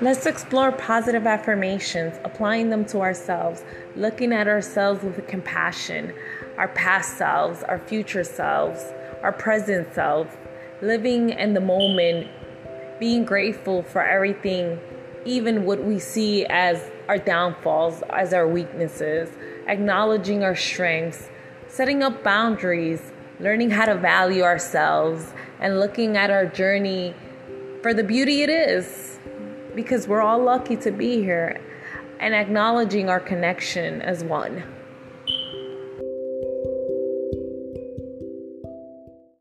Let's explore positive affirmations, applying them to ourselves, looking at ourselves with compassion, our past selves, our future selves, our present selves, living in the moment, being grateful for everything, even what we see as our downfalls, as our weaknesses, acknowledging our strengths, setting up boundaries, learning how to value ourselves, and looking at our journey for the beauty it is. Because we're all lucky to be here and acknowledging our connection as one.